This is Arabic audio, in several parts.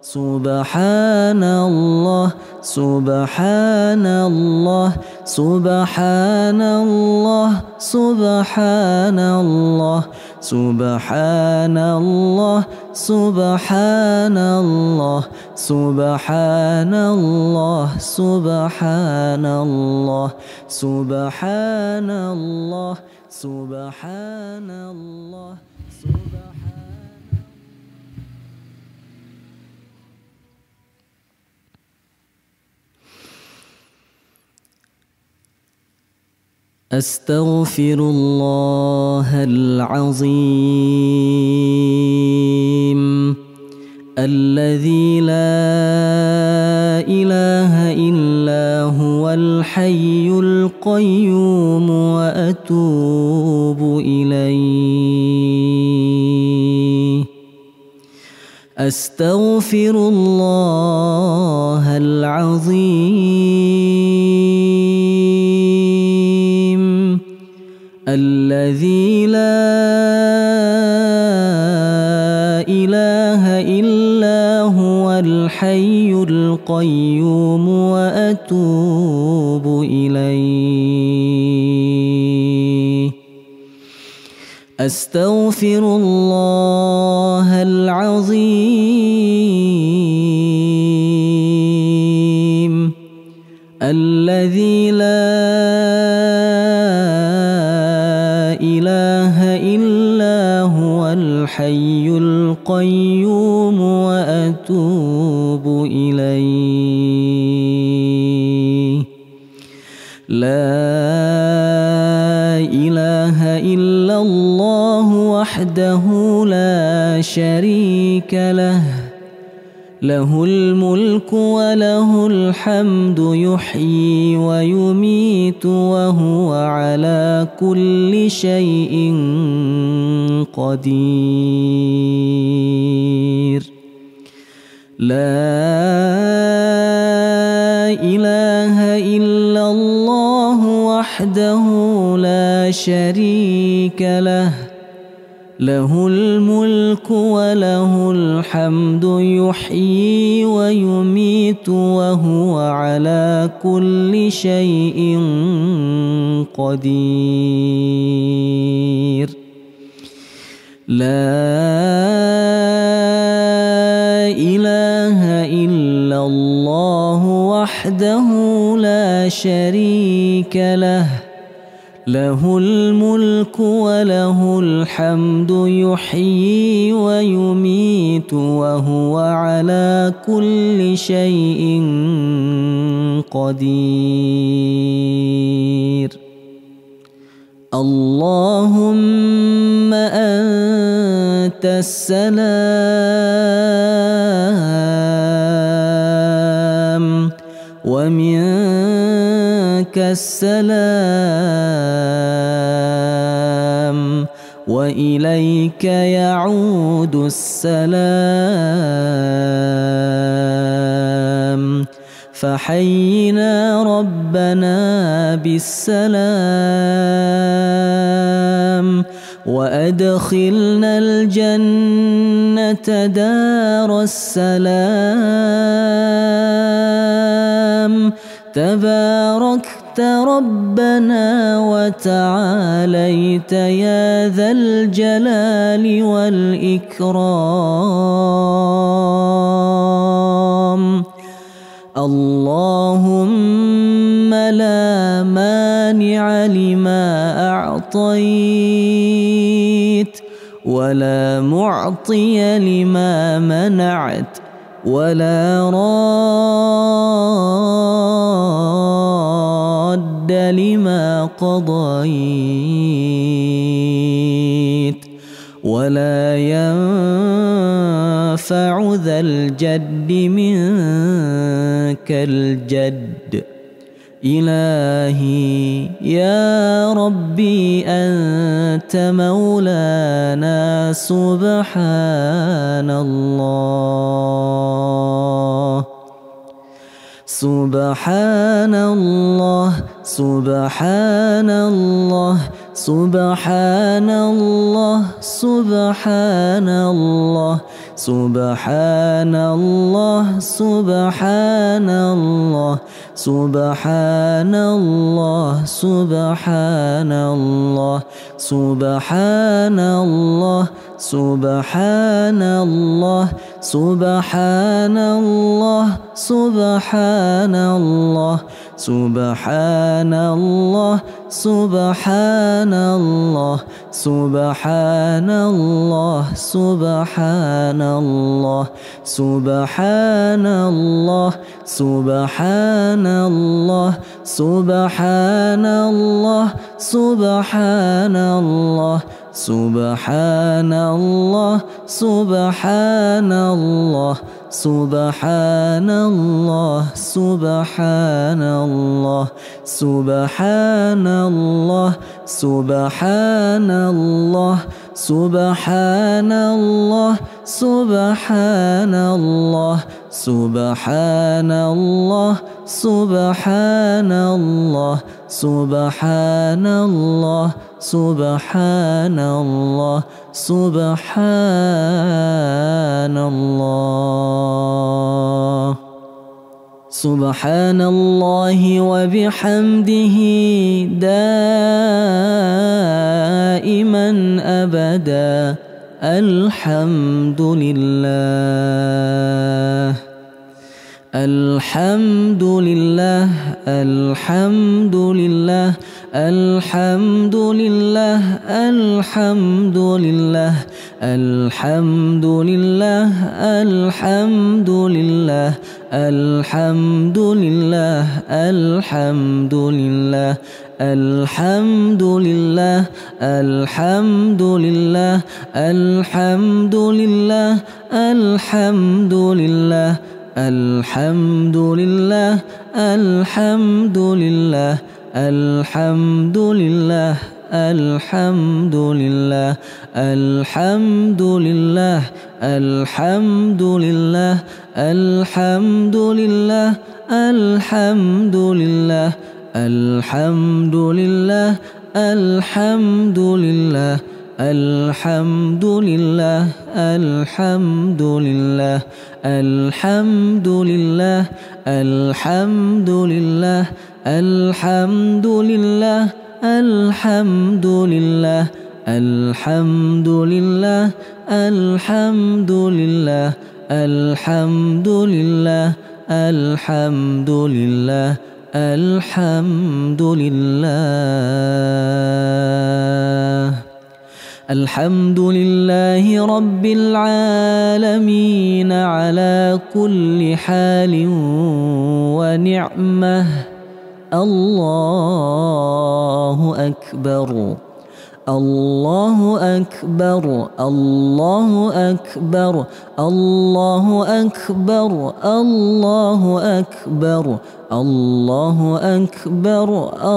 سبحان الله سبحان الله سبحان الله سبحان الله سبحان الله سبحان الله سبحان الله سبحان الله سبحان الله سبحان الله أستغفر الله العظيم الذي لا إله إلا هو الحي القيوم وأتوب إليه. أستغفر الله العظيم الذي لا إله إلا هو الحي القيوم وأتوب إليه. أستغفر الله العظيم. لا شريك له. له الملك وله الحمد يحيي ويميت وهو على كل شيء قدير. لا إله إلا الله وحده لا شريك له. له الملك وله الحمد يحيي ويميت وهو على كل شيء قدير. لا إله إلا الله وحده لا شريك له. له الملك وله الحمد يحيي ويميت وهو على كل شيء قدير. اللهم أنت السلام ومنك السلام وإليك يعود السلام. فحينا ربنا بالسلام وأدخلنا الجنة دار السلام. ربنا وتعاليت يا ذا الجلال والإكرام. اللهم لا مانع لما أعطيت ولا معطي لما منعت ولا راد لما قضيت ولا ينفع ذا الجد منك الجد. إلهي يا ربي أنت مولانا سبحان الله. سبحان الله سبحان الله سبحان الله سبحان الله سبحان الله سبحان الله سبحان الله سبحان الله سبحان الله سبحان الله سبحان الله سبحان الله سبحان الله سبحان الله سبحان الله سبحان الله سبحان الله سبحان الله سبحان الله سبحان الله سبحان الله سبحان الله سبحان الله سبحان الله سبحان الله سبحان الله سبحان الله سبحان الله سبحان الله سبحان الله سبحان الله سبحان الله سبحان الله سبحان الله وبحمده دائما ابدا الحمد لله. الحمد لله الحمد لله الحمد لله الحمد لله الحمد لله الحمد لله الحمد لله الحمد لله الحمد لله الحمد لله الحمد لله الحمد لله الحمد لله الحمد لله الحمد لله الحمد لله الحمد لله الحمد لله الحمد لله الحمد لله الحمد لله الحمد لله الحمد لله الحمد لله الحمد لله الحمد لله الحمد لله الحمد لله الحمد لله الحمد لله الحمد لله الحمد لله الحمد لله الحمد لله رب العالمين على كل حال ونعمة. الله أكبر. الله أكبر. الله أكبر. الله أكبر. الله أكبر. الله أكبر.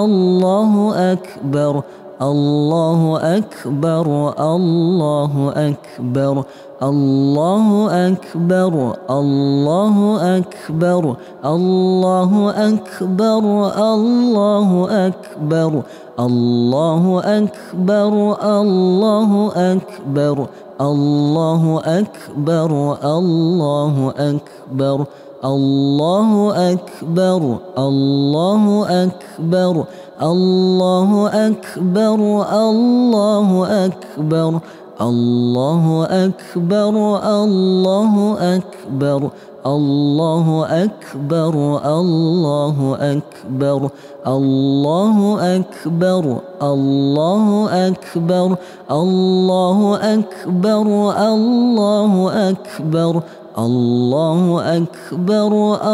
الله أكبر. الله أكبر الله أكبر الله أكبر الله أكبر الله أكبر الله أكبر الله أكبر الله أكبر الله أكبر الله أكبر. الله أكبر الله أكبر الله أكبر الله أكبر الله أكبر الله أكبر الله أكبر الله أكبر الله أكبر الله أكبر الله أكبر الله أكبر الله أكبر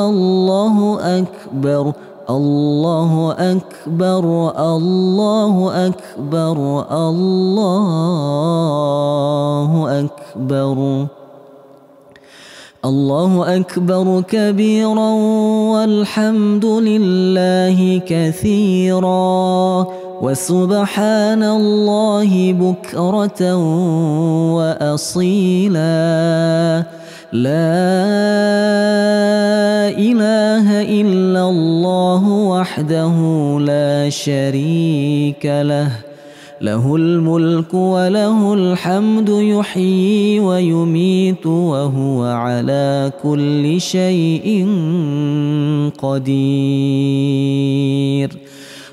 الله أكبر الله أكبر الله أكبر الله أكبر. الله أكبر كبيرا والحمد لله كثيرا وسبحان الله بكرة وأصيلا. لا إله إلا الله وحده لا شريك له. له الملك وله الحمد يحيي ويميت وهو على كل شيء قدير.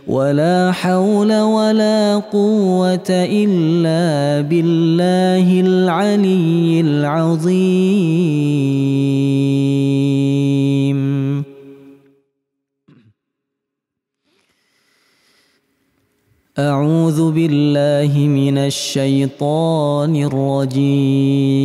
ولا حول ولا قوة إلا بالله العلي العظيم. أعوذ بالله من الشيطان الرجيم.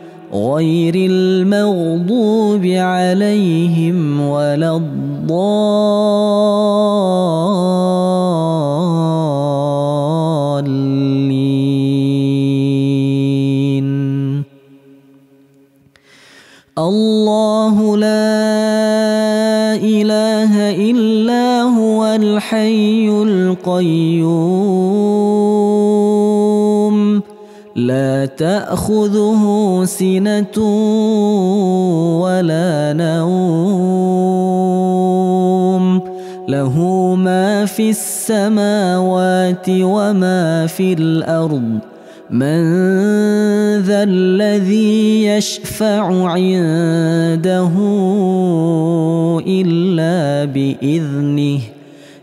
غير المغضوب عليهم ولا الضالين. الله لا إله إلا هو الحي القيوم. لا تأخذه سنة ولا نوم. له ما في السماوات وما في الأرض. من ذا الذي يشفع عنده إلا بإذنه.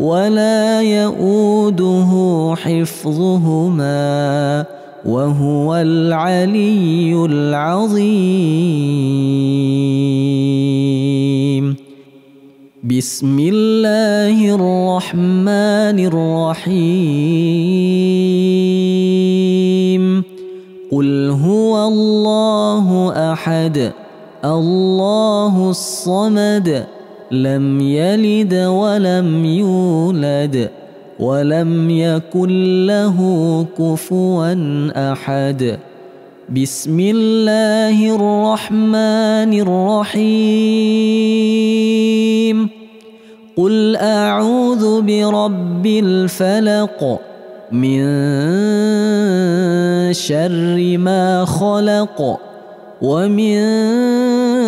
ولا يؤوده حفظهما وهو العلي العظيم. بسم الله الرحمن الرحيم. قل هو الله أحد الله الصمد لم يلد ولم يولد ولم يكن له كفوا أحد. بسم الله الرحمن الرحيم. قل أعوذ برب الفلق من شر ما خلق ومن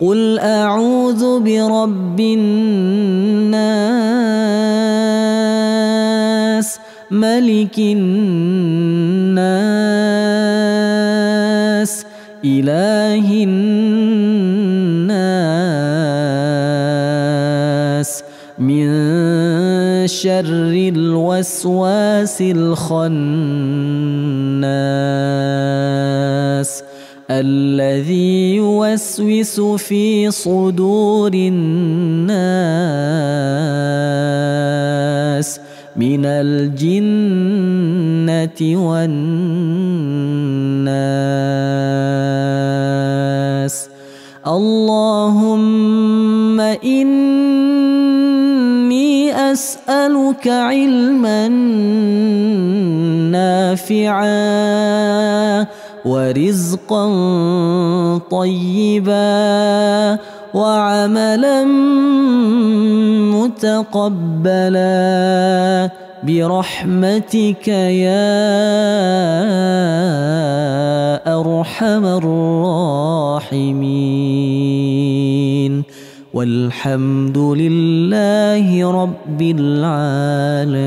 قل اعوذ برب الناس ملك الناس اله الناس من شر الوسواس الخناس الذي يوسوس في صدور الناس من الجنة والناس. اللهم إني أسألك نسألك علما نافعا. ورزقا طيبا وعملا متقبلا برحمتك يا أرحم الراحمين. والحمد لله رب العالمين.